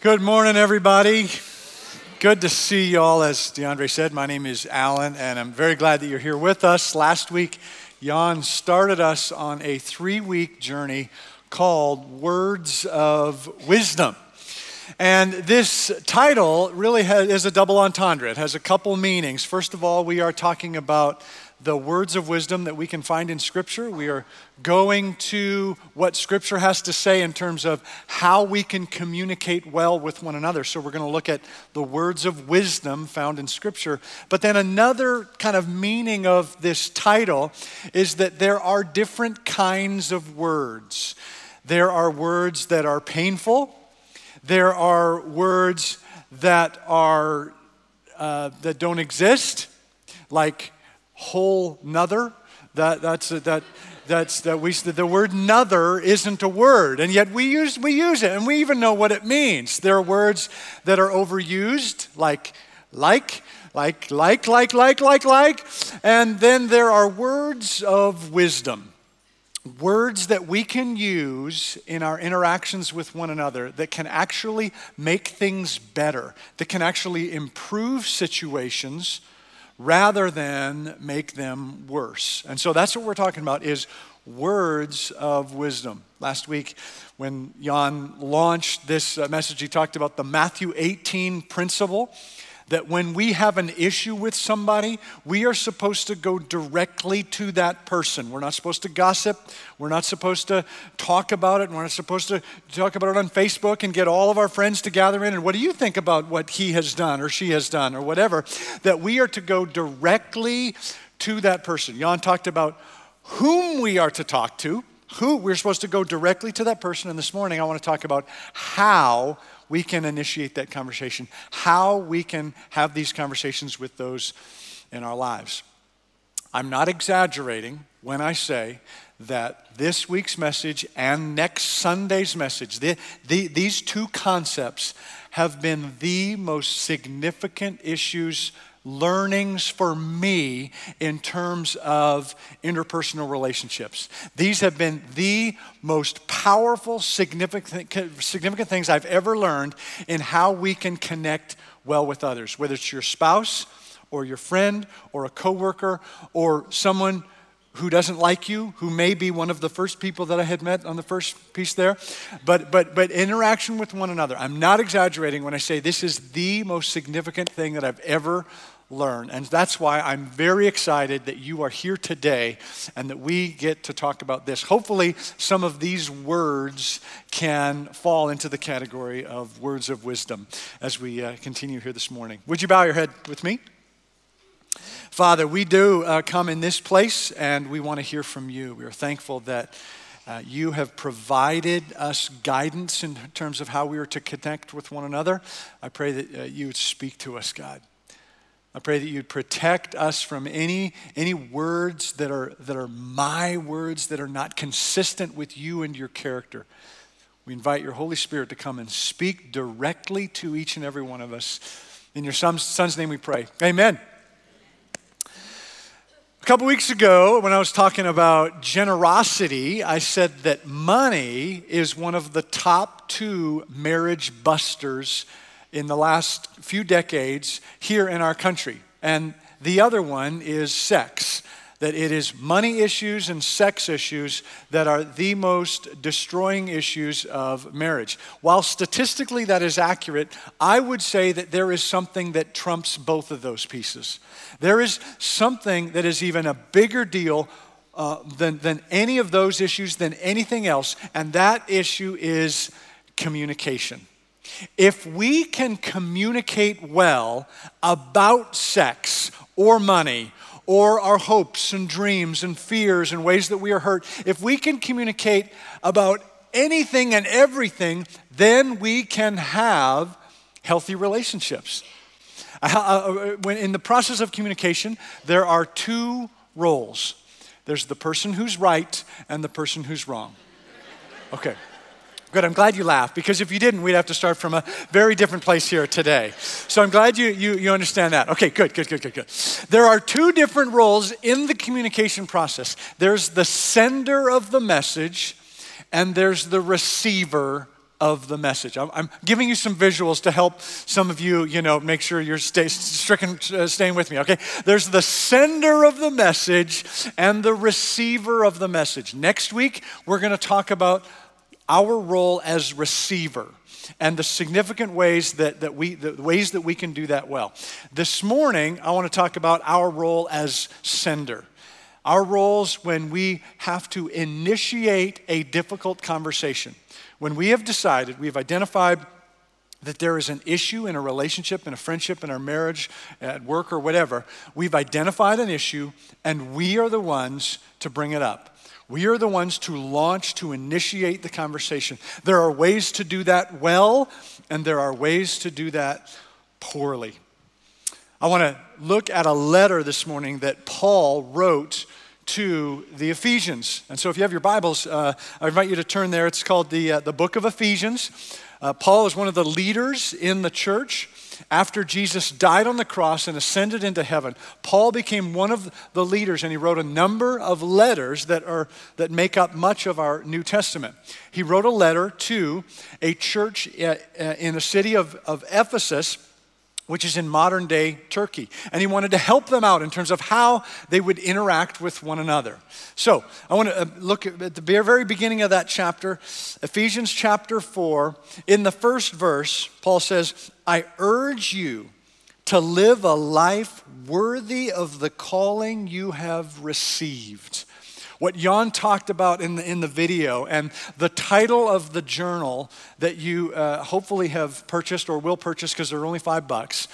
Good morning, everybody. Good to see you all. As DeAndre said, my name is Alan, and I'm very glad that you're here with us. Last week, Jan started us on a three week journey called Words of Wisdom. And this title really has, is a double entendre. It has a couple meanings. First of all, we are talking about the words of wisdom that we can find in Scripture. We are going to what Scripture has to say in terms of how we can communicate well with one another. So, we're going to look at the words of wisdom found in Scripture. But then, another kind of meaning of this title is that there are different kinds of words. There are words that are painful, there are words that, are, uh, that don't exist, like whole nother. That, that's, that, that's, that we, the word nother isn't a word, and yet we use, we use it, and we even know what it means. There are words that are overused, like like, like, like, like, like, like, like, and then there are words of wisdom words that we can use in our interactions with one another that can actually make things better, that can actually improve situations rather than make them worse. And so that's what we're talking about is words of wisdom. Last week when Jan launched this uh, message he talked about the Matthew 18 principle that when we have an issue with somebody, we are supposed to go directly to that person. We're not supposed to gossip. We're not supposed to talk about it. We're not supposed to talk about it on Facebook and get all of our friends to gather in. And what do you think about what he has done or she has done or whatever? That we are to go directly to that person. Jan talked about whom we are to talk to. Who we're supposed to go directly to that person. And this morning I want to talk about how we can initiate that conversation, how we can have these conversations with those in our lives. I'm not exaggerating when I say that this week's message and next Sunday's message, the, the, these two concepts have been the most significant issues learnings for me in terms of interpersonal relationships. These have been the most powerful, significant, significant things I've ever learned in how we can connect well with others, whether it's your spouse or your friend or a coworker or someone who doesn't like you, who may be one of the first people that I had met on the first piece there. But, but, but interaction with one another. I'm not exaggerating when I say this is the most significant thing that I've ever learned. And that's why I'm very excited that you are here today and that we get to talk about this. Hopefully, some of these words can fall into the category of words of wisdom as we uh, continue here this morning. Would you bow your head with me? Father, we do uh, come in this place and we want to hear from you. We are thankful that uh, you have provided us guidance in terms of how we are to connect with one another. I pray that uh, you would speak to us, God. I pray that you'd protect us from any, any words that are, that are my words that are not consistent with you and your character. We invite your Holy Spirit to come and speak directly to each and every one of us. In your son's, son's name we pray. Amen A couple weeks ago, when I was talking about generosity, I said that money is one of the top two marriage busters in the last few decades here in our country. And the other one is sex that it is money issues and sex issues that are the most destroying issues of marriage. While statistically that is accurate, I would say that there is something that trumps both of those pieces. There is something that is even a bigger deal uh, than, than any of those issues, than anything else, and that issue is communication. If we can communicate well about sex or money or our hopes and dreams and fears and ways that we are hurt, if we can communicate about anything and everything, then we can have healthy relationships. Uh, uh, when in the process of communication, there are two roles there's the person who's right and the person who's wrong. Okay. Good, I'm glad you laughed because if you didn't, we'd have to start from a very different place here today. So I'm glad you, you, you understand that. Okay, good, good, good, good, good. There are two different roles in the communication process there's the sender of the message, and there's the receiver of the message. I'm, I'm, giving you some visuals to help some of you, you know, make sure you're stay, stricken, uh, staying with me, okay? There's the sender of the message and the receiver of the message. Next week, we're going to talk about our role as receiver and the significant ways that, that we the ways that we can do that well. This morning, I want to talk about our role as sender. Our roles when we have to initiate a difficult conversation. When we have decided, we have identified that there is an issue in a relationship, in a friendship, in our marriage, at work, or whatever, we've identified an issue and we are the ones to bring it up. We are the ones to launch, to initiate the conversation. There are ways to do that well, and there are ways to do that poorly. I want to look at a letter this morning that Paul wrote to the Ephesians. And so, if you have your Bibles, uh, I invite you to turn there. It's called the, uh, the Book of Ephesians. Uh, Paul is one of the leaders in the church. After Jesus died on the cross and ascended into heaven, Paul became one of the leaders and he wrote a number of letters that, are, that make up much of our New Testament. He wrote a letter to a church uh, uh, in the city of, of Ephesus which is in modern day Turkey. And he wanted to help them out in terms of how they would interact with one another. So I want to uh, look at the very beginning of that chapter, Ephesians chapter 4. In the first verse, Paul says, I urge you to live a life worthy of the calling you have received what Jan talked about in the, in the video, and the title of the journal that you uh, hopefully have purchased or will purchase because they're only five bucks,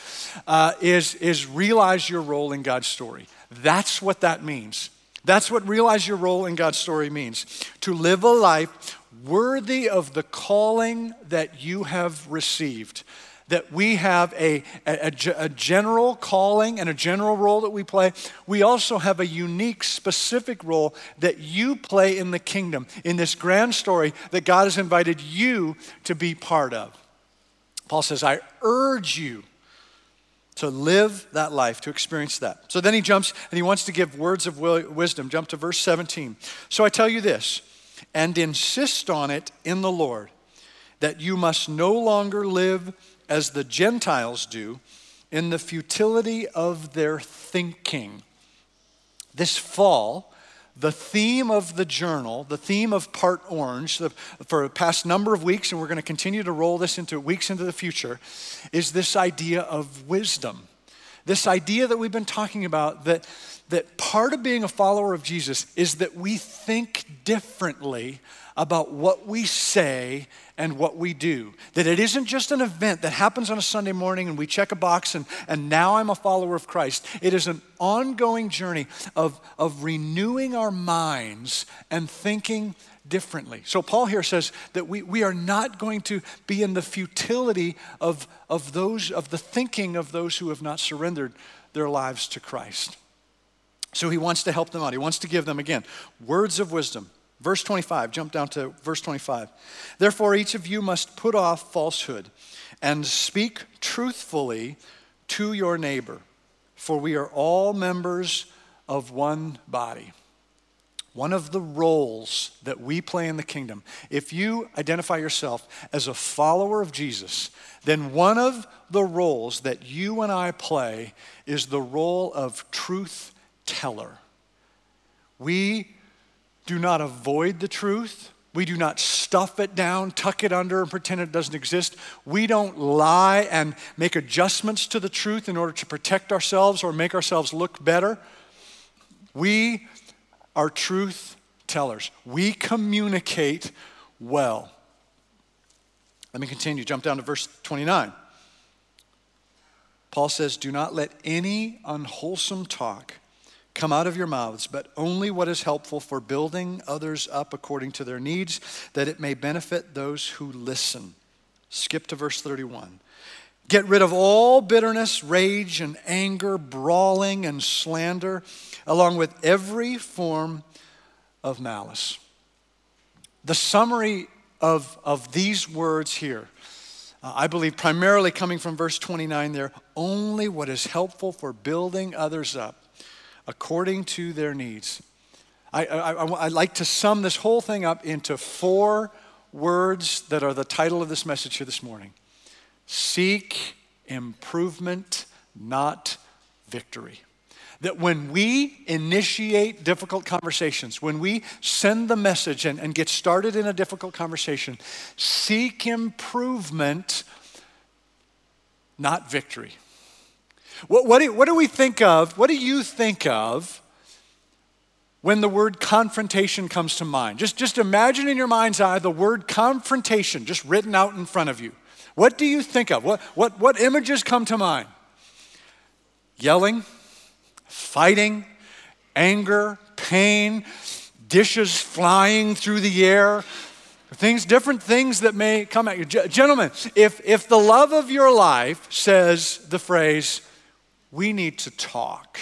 uh, is, is Realize Your Role in God's Story. That's what that means. That's what realize your role in God's story means to live a life worthy of the calling that you have received that we have a, a, a, general calling and a general role that we play. We also have a unique, specific role that you play in the kingdom, in this grand story that God has invited you to be part of. Paul says, I urge you to live that life, to experience that. So then he jumps and he wants to give words of wisdom. Jump to verse 17. So I tell you this, and insist on it in the Lord, that you must no longer live as the Gentiles do in the futility of their thinking. This fall, the theme of the journal, the theme of Part Orange, for the past number of weeks, and we're going to continue to roll this into weeks into the future, is this idea of wisdom. This idea that we've been talking about that, that part of being a follower of Jesus is that we think differently about what we say and what we do. That it isn't just an event that happens on a Sunday morning and we check a box and, and now I'm a follower of Christ. It is an ongoing journey of, of renewing our minds and thinking differently. So Paul here says that we, we are not going to be in the futility of, of those of the thinking of those who have not surrendered their lives to Christ. So he wants to help them out. He wants to give them again words of wisdom Verse 25, jump down to verse 25. Therefore, each of you must put off falsehood and speak truthfully to your neighbor, for we are all members of one body. One of the roles that we play in the kingdom, if you identify yourself as a follower of Jesus, then one of the roles that you and I play is the role of truth teller. We do not avoid the truth. We do not stuff it down, tuck it under, and pretend it doesn't exist. We don't lie and make adjustments to the truth in order to protect ourselves or make ourselves look better. We are truth tellers. We communicate well. Let me continue. Jump down to verse 29. Paul says, Do not let any unwholesome talk come out of your mouths, but only what is helpful for building others up according to their needs, that it may benefit those who listen. Skip to verse 31. Get rid of all bitterness, rage, and anger, brawling, and slander, along with every form of malice. The summary of, of these words here, uh, I believe primarily coming from verse 29 there, only what is helpful for building others up according to their needs. I, I, I, I like to sum this whole thing up into four words that are the title of this message here this morning Seek improvement, not victory. That when we initiate difficult conversations, when we send the message and, and get started in a difficult conversation, seek improvement, not victory. What, what, do, what do we think of? What do you think of when the word confrontation comes to mind? Just, just imagine in your mind's eye the word confrontation just written out in front of you. What do you think of? What, what, what images come to mind? Yelling, fighting, anger, pain, dishes flying through the air, things, different things that may come at you. Gentlemen, if, if the love of your life says the phrase, we need to talk,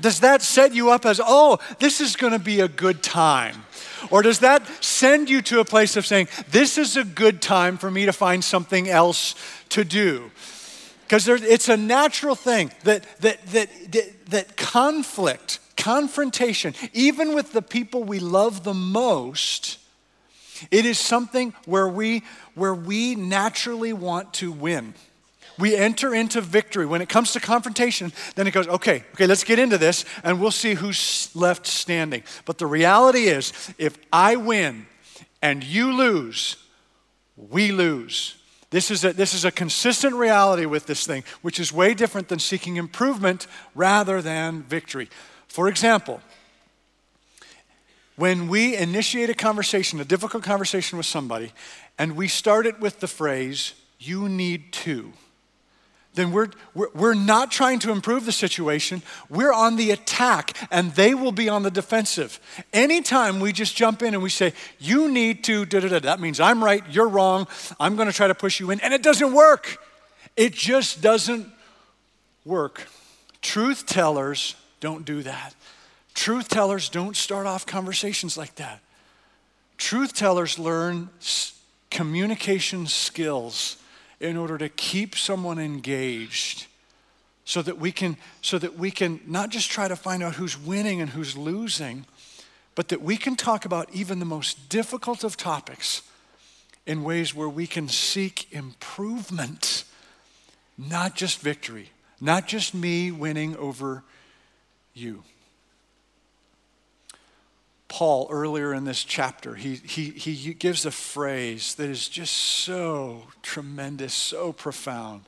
does that set you up as, oh, this is going to be a good time? Or does that send you to a place of saying, this is a good time for me to find something else to do? Because it's a natural thing that, that, that, that, that conflict, confrontation, even with the people we love the most, it is something where we, where we naturally want to win. We enter into victory. When it comes to confrontation, then it goes, okay, okay, let's get into this and we'll see who's left standing. But the reality is, if I win and you lose, we lose. This is, a, this is a consistent reality with this thing, which is way different than seeking improvement rather than victory. For example, when we initiate a conversation, a difficult conversation with somebody, and we start it with the phrase, you need to then we're, we're, we're not trying to improve the situation. We're on the attack, and they will be on the defensive. Anytime we just jump in and we say, You need to, da da da, that means I'm right, you're wrong, I'm to try to push you in, and it doesn't work. It just doesn't work. Truth tellers don't do that. Truth tellers don't start off conversations like that. Truth tellers learn communication skills in order to keep someone engaged so that we can so that we can not just try to find out who's winning and who's losing but that we can talk about even the most difficult of topics in ways where we can seek improvement not just victory not just me winning over you Paul, earlier in this chapter, he, he, he gives a phrase that is just so tremendous, so profound.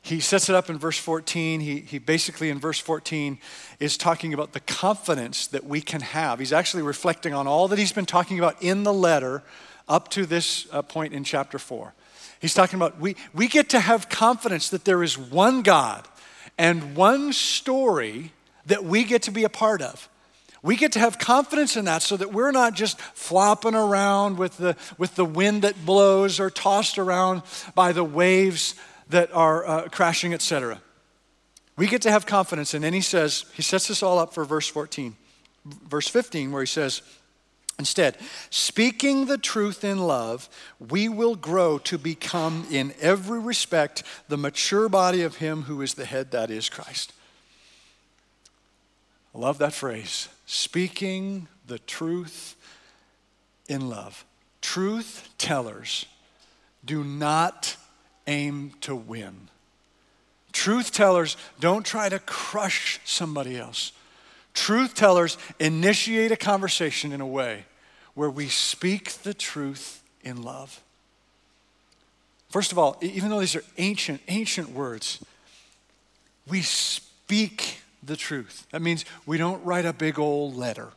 He sets it up in verse 14. He, he basically, in verse 14, is talking about the confidence that we can have. He's actually reflecting on all that he's been talking about in the letter up to this uh, point in chapter 4. He's talking about we, we get to have confidence that there is one God and one story that we get to be a part of. We get to have confidence in that so that we're not just flopping around with the, with the wind that blows or tossed around by the waves that are uh, crashing, etc. We get to have confidence. And then he says, he sets this all up for verse 14, verse 15, where he says, Instead, speaking the truth in love, we will grow to become, in every respect, the mature body of Him who is the head, that is Christ. I love that phrase speaking the truth in love. Truth tellers do not aim to win. Truth tellers don't try to crush somebody else. Truth tellers initiate a conversation in a way where we speak the truth in love. First of all, even though these are ancient, ancient words, we speak the truth. That means we don't write a big old letter.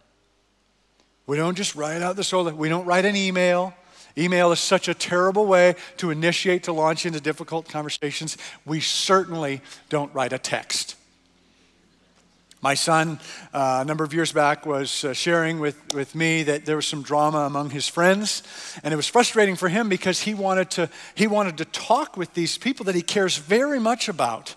We don't just write out this old, we don't write an email. Email is such a terrible way to initiate, to launch into difficult conversations. We certainly don't write a text. My son, uh, a number of years back, was uh, sharing with, with me that there was some drama among his friends, and it was frustrating for him because he wanted to, he wanted to talk with these people that he cares very much about.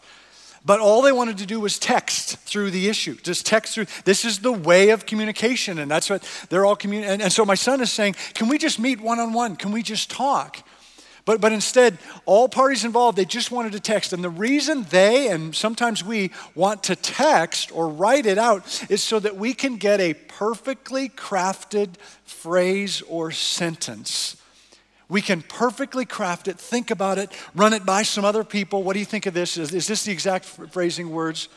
But all they wanted to do was text through the issue, just text through. This is the way of communication, and that's what they're all communicating. And, and so my son is saying, Can we just meet one on one? Can we just talk? But, but instead, all parties involved, they just wanted to text. And the reason they, and sometimes we, want to text or write it out is so that we can get a perfectly crafted phrase or sentence. We can perfectly craft it, think about it, run it by some other people. What do you think of this? Is, is this the exact phrasing words?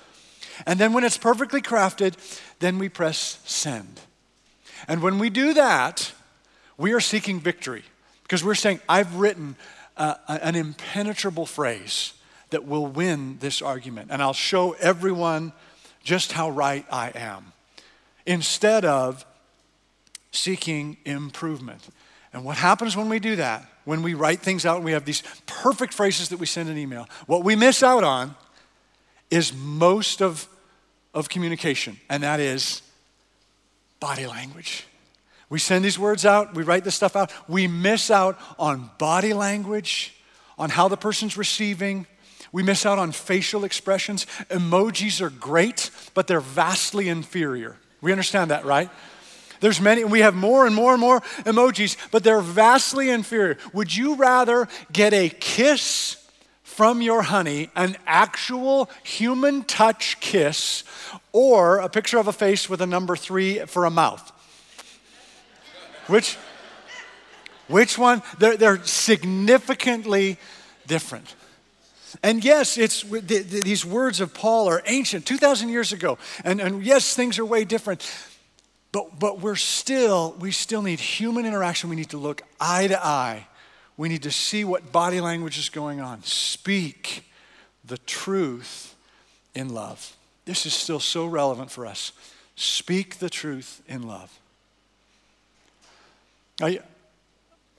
And then when it's perfectly crafted, then we press send. And when we do that, we are seeking victory because we're saying, I've written uh, an impenetrable phrase that will win this argument, and I'll show everyone just how right I am, instead of seeking improvement. And what happens when we do that, when we write things out and we have these perfect phrases that we send an email, what we miss out on is most of, of communication, and that is body language. We send these words out, we write this stuff out, we miss out on body language, on how the person's receiving. We miss out on facial expressions. Emojis are great, but they're vastly inferior. We understand that, right? There's many, and we have more and more and more emojis, but they're vastly inferior. Would you rather get a kiss from your honey, an actual human touch kiss, or a picture of a face with a number three for a mouth? Which, which one? They're, they're significantly different. And yes, it's these words of Paul are ancient, 2,000 years ago. And, and yes, things are way different. But, but we're still, we still need human interaction. We need to look eye to eye. We need to see what body language is going on. Speak the truth in love. This is still so relevant for us. Speak the truth in love. I,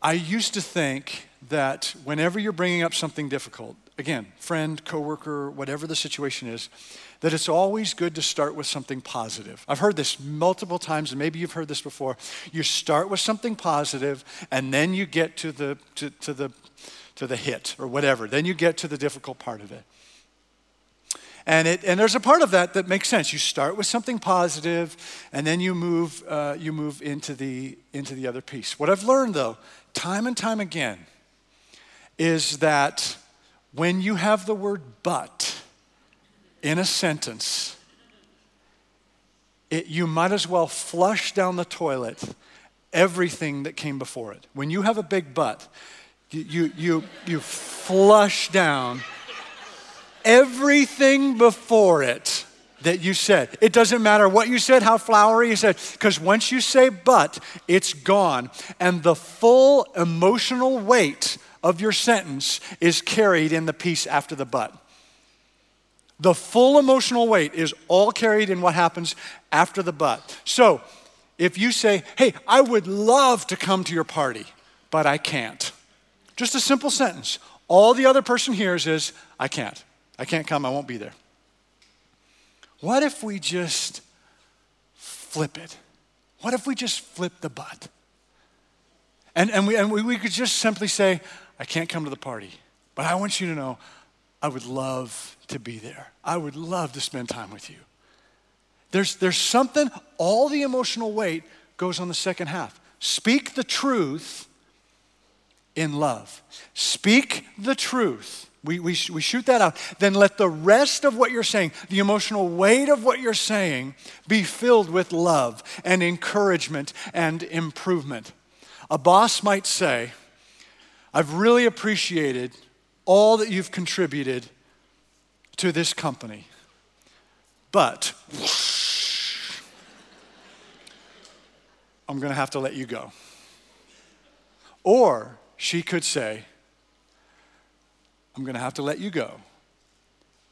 I used to think that whenever you're bringing up something difficult, again, friend, coworker, whatever the situation is, that it's always good to start with something positive. I've heard this multiple times, and maybe you've heard this before. You start with something positive, and then you get to the, to, to the, to the hit or whatever. Then you get to the difficult part of it. And, it, and there's a part of that that makes sense. You start with something positive, and then you move, uh, you move into, the, into the other piece. What I've learned, though, time and time again, is that when you have the word but in a sentence, it, you might as well flush down the toilet everything that came before it. When you have a big butt, you, you, you, you flush down everything before it that you said. It doesn't matter what you said, how flowery you said, because once you say but, it's gone. And the full emotional weight of your sentence is carried in the piece after the but. The full emotional weight is all carried in what happens after the but. So, if you say, hey, I would love to come to your party, but I can't. Just a simple sentence. All the other person hears is, I can't. I can't come, I won't be there. What if we just flip it? What if we just flip the butt? And, and, we, and we, we could just simply say, I can't come to the party, but I want you to know I would love to be there. I would love to spend time with you. There's, there's something, all the emotional weight goes on the second half. Speak the truth in love. Speak the truth we, we, we shoot that out. Then let the rest of what you're saying, the emotional weight of what you're saying, be filled with love and encouragement and improvement. A boss might say, I've really appreciated all that you've contributed to this company, but I'm going to have to let you go. Or she could say, I'm going to have to let you go.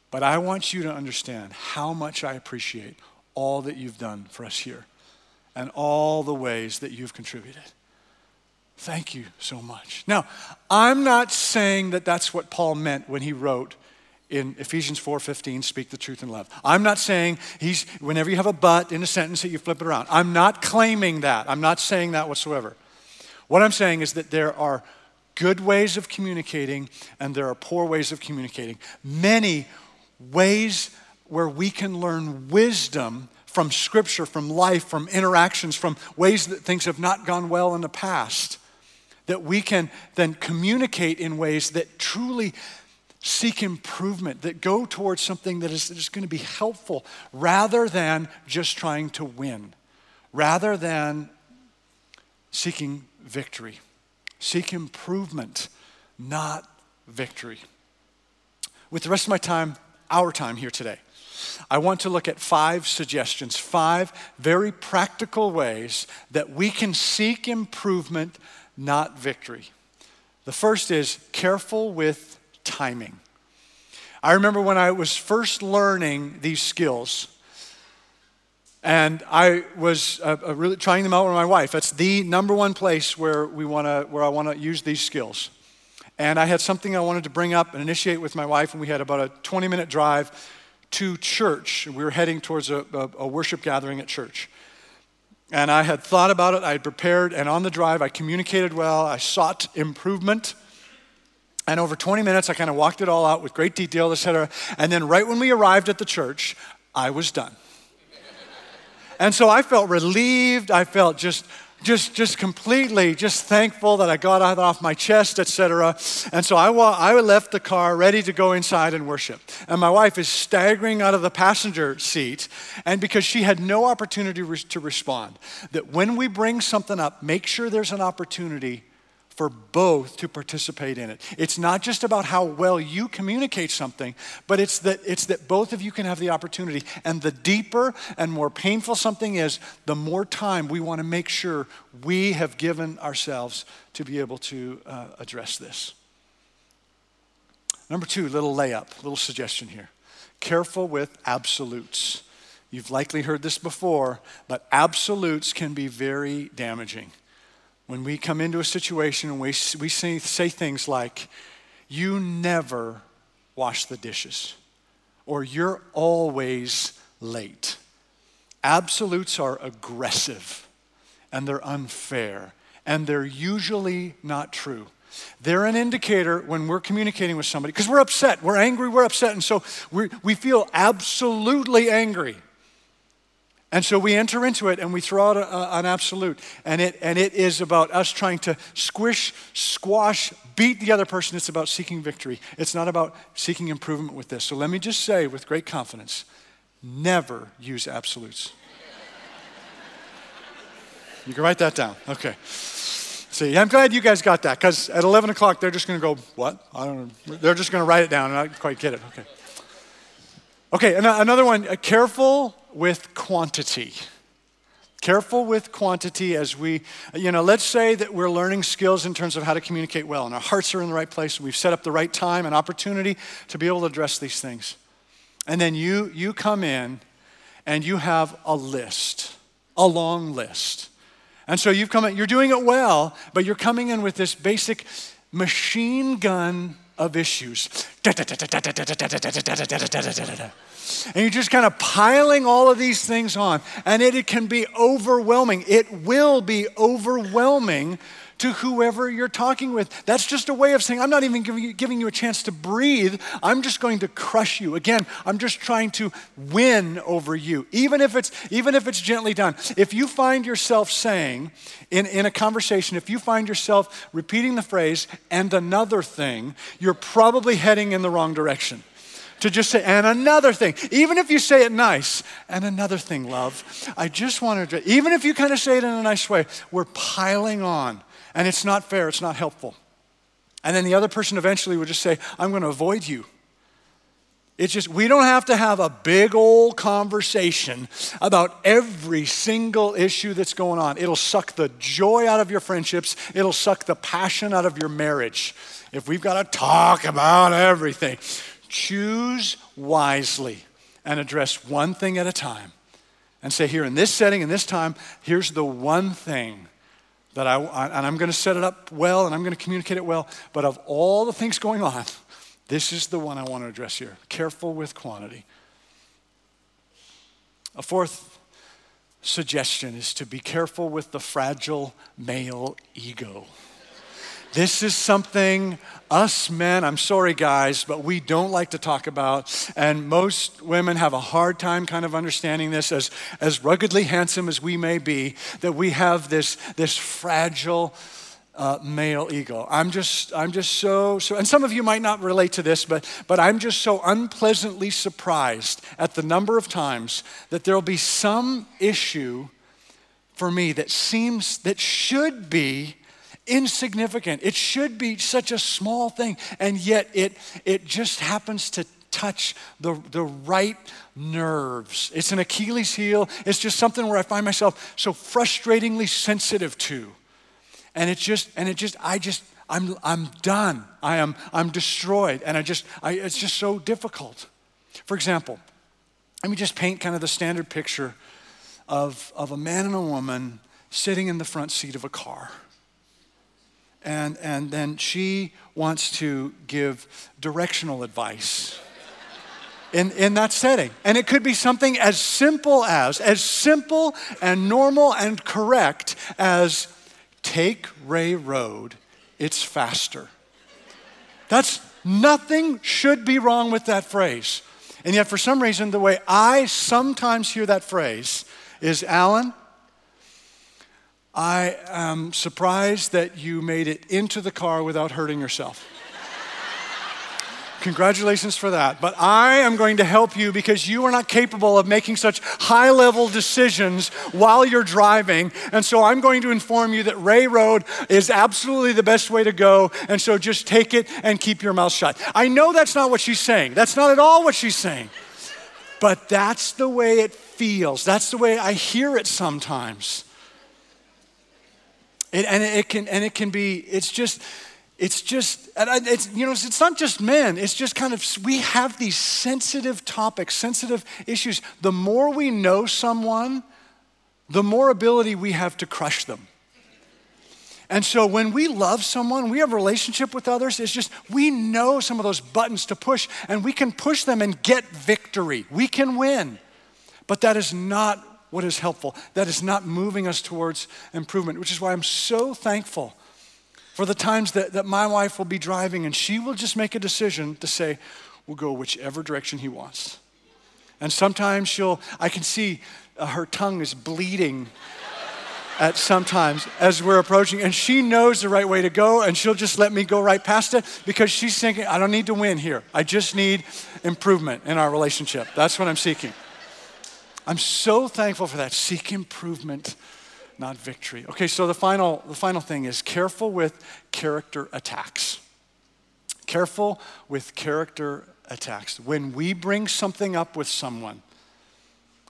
But I want you to understand how much I appreciate all that you've done for us here and all the ways that you've contributed. Thank you so much. Now, I'm not saying that that's what Paul meant when he wrote in Ephesians 4:15, speak the truth in love. I'm not saying he's whenever you have a but in a sentence that you flip it around. I'm not claiming that. I'm not saying that whatsoever. What I'm saying is that there are good ways of communicating and there are poor ways of communicating. Many ways where we can learn wisdom from scripture, from life, from interactions, from ways that things have not gone well in the past. That we can then communicate in ways that truly seek improvement, that go towards something that is, that is going to be helpful rather than just trying to win, rather than seeking victory. Seek improvement, not victory. With the rest of my time, our time here today, I want to look at five suggestions, five very practical ways that we can seek improvement, not victory. The first is careful with timing. I remember when I was first learning these skills, and I was uh, uh, really trying them out with my wife. That's the number one place where we want to, where I want to use these skills. And I had something I wanted to bring up and initiate with my wife, and we had about a 20 minute drive to church. We were heading towards a, a, a worship gathering at church. And I had thought about it, I had prepared, and on the drive, I communicated well, I sought improvement. And over 20 minutes, I kind of walked it all out with great detail, et cetera. And then, right when we arrived at the church, I was done. and so I felt relieved. I felt just just, just completely just thankful that I got that off my chest, etc. And so I, wa- I left the car ready to go inside and worship. And my wife is staggering out of the passenger seat, and because she had no opportunity re- to respond, that when we bring something up, make sure there's an opportunity for both to participate in it. It's not just about how well you communicate something, but it's that, it's that both of you can have the opportunity. And the deeper and more painful something is, the more time we want to make sure we have given ourselves to be able to uh, address this. Number two, little layup, little suggestion here. Careful with absolutes. You've likely heard this before, but absolutes can be very damaging when we come into a situation and we, we say, say things like, You never wash the dishes, or You're always late. Absolutes are aggressive and they're unfair, and they're usually not true. They're an indicator when we're communicating with somebody because we're upset, we're angry, we're upset, and so we we feel absolutely angry. And so we enter into it and we throw out a, a, an absolute. And it, and it is about us trying to squish, squash, beat the other person. It's about seeking victory. It's not about seeking improvement with this. So let me just say with great confidence never use absolutes. you can write that down. Okay. See, I'm glad you guys got that because at 11 o'clock they're just going to go, What? I don't know. They're just going to write it down and I quite get it. Okay. Okay, another one uh, careful with quantity. Careful with quantity as we, you know, let's say that we're learning skills in terms of how to communicate well, and our hearts are in the right place, and we've set up the right time and opportunity to be able to address these things. And then you, you come in and you have a list, a long list. And so you've come in, you're doing it well, but you're coming in with this basic machine gun of issues. And you're just kind of piling all of these things on. And it, it can be overwhelming. It will be overwhelming to whoever you're talking with. That's just a way of saying, I'm not even giving you, giving you, a chance to breathe. I'm just going to crush you. Again, I'm just trying to win over you, even if it's, even if it's gently done. If you find yourself saying in, in a conversation, if you find yourself repeating the phrase, and another thing, you're probably heading in the wrong direction to just say, and another thing, even if you say it nice, and another thing, love, I just wanted to, even if you kind of say it in a nice way, we're piling on, and it's not fair, it's not helpful. And then the other person eventually would just say, I'm going to avoid you. It's just, we don't have to have a big old conversation about every single issue that's going on. It'll suck the joy out of your friendships, it'll suck the passion out of your marriage if we've got to talk about everything. Choose wisely and address one thing at a time. And say, here in this setting, in this time, here's the one thing that I, and I'm going to set it up well and I'm going to communicate it well. But of all the things going on, this is the one I want to address here. Careful with quantity. A fourth suggestion is to be careful with the fragile male ego. This is something us men, I'm sorry guys, but we don't like to talk about. And most women have a hard time kind of understanding this as, as ruggedly handsome as we may be, that we have this, this fragile uh, male ego. I'm just, I'm just so, so, and some of you might not relate to this, but, but I'm just so unpleasantly surprised at the number of times that there'll be some issue for me that seems, that should be insignificant. It should be such a small thing, and yet it, it just happens to touch the, the right nerves. It's an Achilles heel. It's just something where I find myself so frustratingly sensitive to. And it just, and it just, I just, I'm, I'm done. I am, I'm destroyed. And I just, I, it's just so difficult. For example, let me just paint kind of the standard picture of, of a man and a woman sitting in the front seat of a car. And, and then she wants to give directional advice in, in that setting. And it could be something as simple as, as simple and normal and correct as take Ray Road, it's faster. That's nothing should be wrong with that phrase. And yet, for some reason, the way I sometimes hear that phrase is Alan, I am surprised that you made it into the car without hurting yourself. Congratulations for that. But I am going to help you because you are not capable of making such high level decisions while you're driving. And so I'm going to inform you that Ray Road is absolutely the best way to go. And so just take it and keep your mouth shut. I know that's not what she's saying. That's not at all what she's saying. But that's the way it feels. That's the way I hear it sometimes. It, and it can and it can be it's just it's just, it's, you know, it's not just men. It's just kind of, we have these sensitive topics, sensitive issues. The more we know someone, the more ability we have to crush them. And so when we love someone, we have a relationship with others, it's just we know some of those buttons to push and we can push them and get victory. We can win. But that is not what is helpful. That is not moving us towards improvement, which is why I'm so thankful for the times that, that my wife will be driving and she will just make a decision to say, we'll go whichever direction he wants. And sometimes she'll, I can see uh, her tongue is bleeding at sometimes as we're approaching, and she knows the right way to go, and she'll just let me go right past it because she's thinking, I don't need to win here. I just need improvement in our relationship. That's what I'm seeking. I'm so thankful for that. Seek improvement not victory. Okay, so the final, the final thing is careful with character attacks. Careful with character attacks. When we bring something up with someone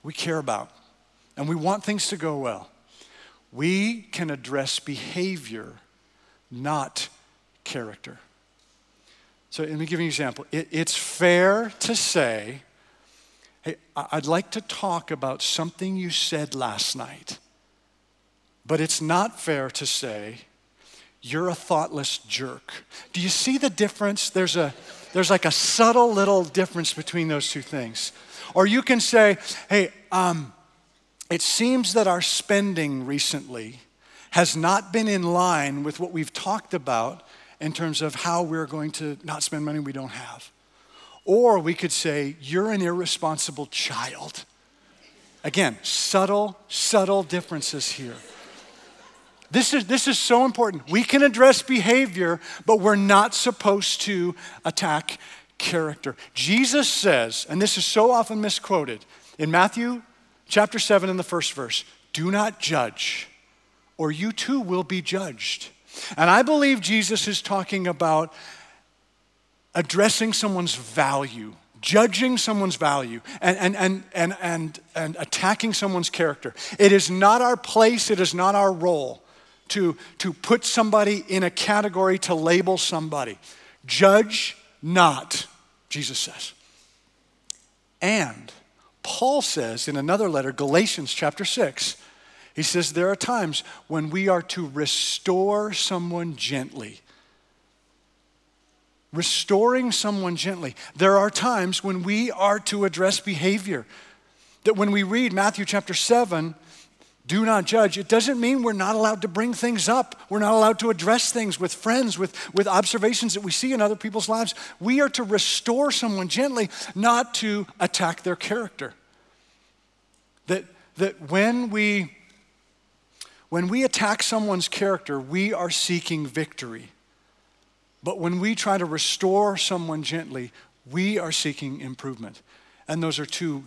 we care about and we want things to go well, we can address behavior, not character. So let me give you an example. It, it's fair to say, hey, I'd like to talk about something you said last night. But it's not fair to say, you're a thoughtless jerk. Do you see the difference? There's, a, there's like a subtle little difference between those two things. Or you can say, hey, um, it seems that our spending recently has not been in line with what we've talked about in terms of how we're going to not spend money we don't have. Or we could say, you're an irresponsible child. Again, subtle, subtle differences here. This is, this is so important. We can address behavior, but we're not supposed to attack character. Jesus says, and this is so often misquoted, in Matthew chapter 7 in the first verse do not judge, or you too will be judged. And I believe Jesus is talking about addressing someone's value judging someone's value and, and, and, and, and, and attacking someone's character. It is not our place, it is not our role to, to put somebody in a category, to label somebody. Judge not, Jesus says. And Paul says in another letter, Galatians chapter 6, he says there are times when we are to restore someone gently. Restoring someone gently. There are times when we are to address behavior. That when we read Matthew chapter 7, do not judge, it doesn't mean we're not allowed to bring things up. We're not allowed to address things with friends, with, with observations that we see in other people's lives. We are to restore someone gently, not to attack their character. That, that when we when we attack someone's character, we are seeking victory. But when we try to restore someone gently, we are seeking improvement. And those are two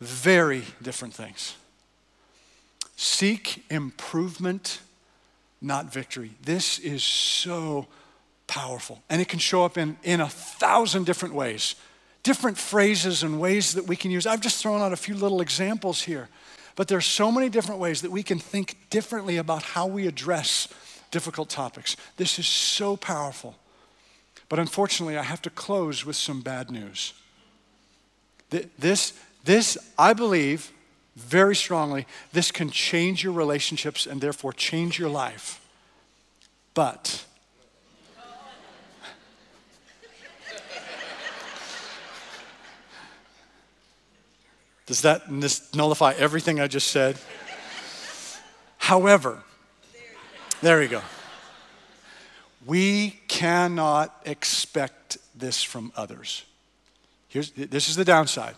very different things. Seek improvement, not victory. This is so powerful. And it can show up in, in a thousand different ways, different phrases and ways that we can use. I've just thrown out a few little examples here. But there are so many different ways that we can think differently about how we address difficult topics. This is so powerful. But unfortunately, I have to close with some bad news. This, this, I believe very strongly, this can change your relationships and therefore change your life. But Does that nullify everything I just said? However, there we go. We cannot expect this from others. Here's, this is the downside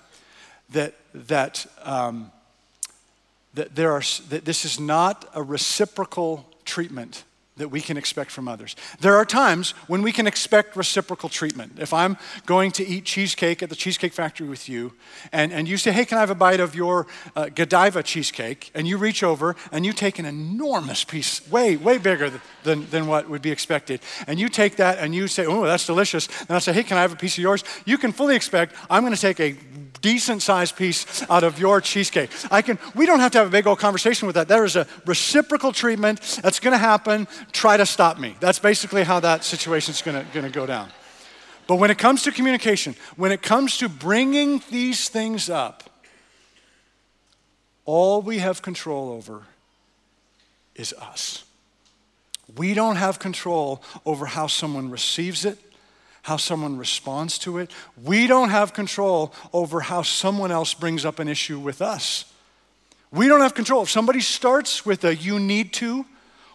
that, that, um, that, there are, that this is not a reciprocal treatment that we can expect from others. There are times when we can expect reciprocal treatment. If I'm going to eat cheesecake at the Cheesecake Factory with you, and, and you say, Hey, can I have a bite of your uh, Godiva cheesecake? And you reach over and you take an enormous piece, way, way bigger than, than what would be expected. And you take that and you say, Oh, that's delicious. And I say, Hey, can I have a piece of yours? You can fully expect I'm going to take a decent sized piece out of your cheesecake. I can, we don't have to have a big old conversation with that. There is a reciprocal treatment that's going to happen. Try to stop me. That's basically how that situation is going to go down. But when it comes to communication, when it comes to bringing these things up, all we have control over is us. We don't have control over how someone receives it how someone responds to it. We don't have control over how someone else brings up an issue with us. We don't have control. If somebody starts with a you need to,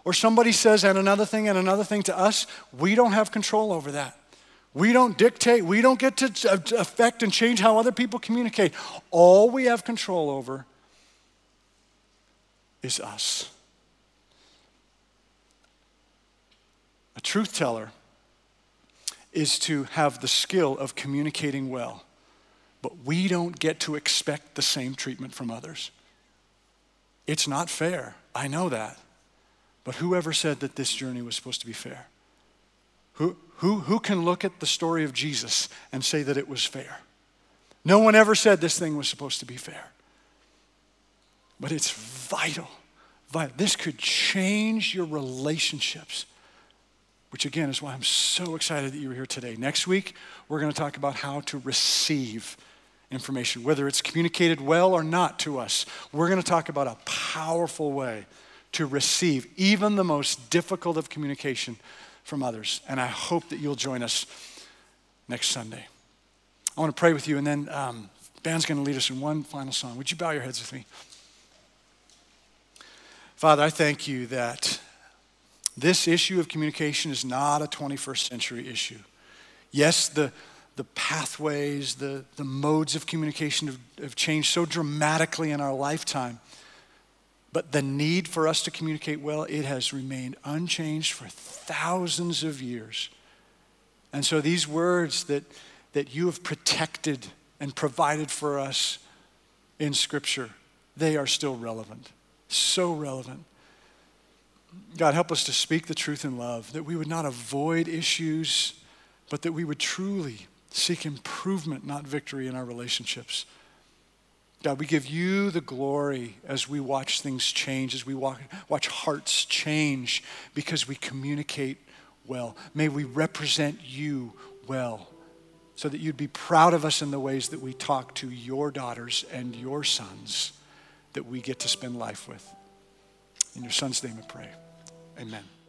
or somebody says and another thing and another thing to us, we don't have control over that. We don't dictate, we don't get to uh, affect and change how other people communicate. All we have control over is us. A truth teller is to have the skill of communicating well. But we don't get to expect the same treatment from others. It's not fair. I know that. But whoever said that this journey was supposed to be fair? Who, who, who can look at the story of Jesus and say that it was fair? No one ever said this thing was supposed to be fair. But it's vital. vital. This could change your relationships which again is why I'm so excited that you're here today. Next week, we're going to talk about how to receive information, whether it's communicated well or not to us. We're going to talk about a powerful way to receive even the most difficult of communication from others. And I hope that you'll join us next Sunday. I want to pray with you, and then um, band's going to lead us in one final song. Would you bow your heads with me? Father, I thank you that this issue of communication is not a 21st century issue. Yes, the, the pathways, the, the modes of communication have, have changed so dramatically in our lifetime. But the need for us to communicate well, it has remained unchanged for thousands of years. And so these words that, that you have protected and provided for us in Scripture, they are still relevant. So relevant. God, help us to speak the truth in love, that we would not avoid issues, but that we would truly seek improvement, not victory in our relationships. God, we give you the glory as we watch things change, as we watch hearts change because we communicate well. May we represent you well so that you'd be proud of us in the ways that we talk to your daughters and your sons that we get to spend life with. In your son's name I pray. Amen.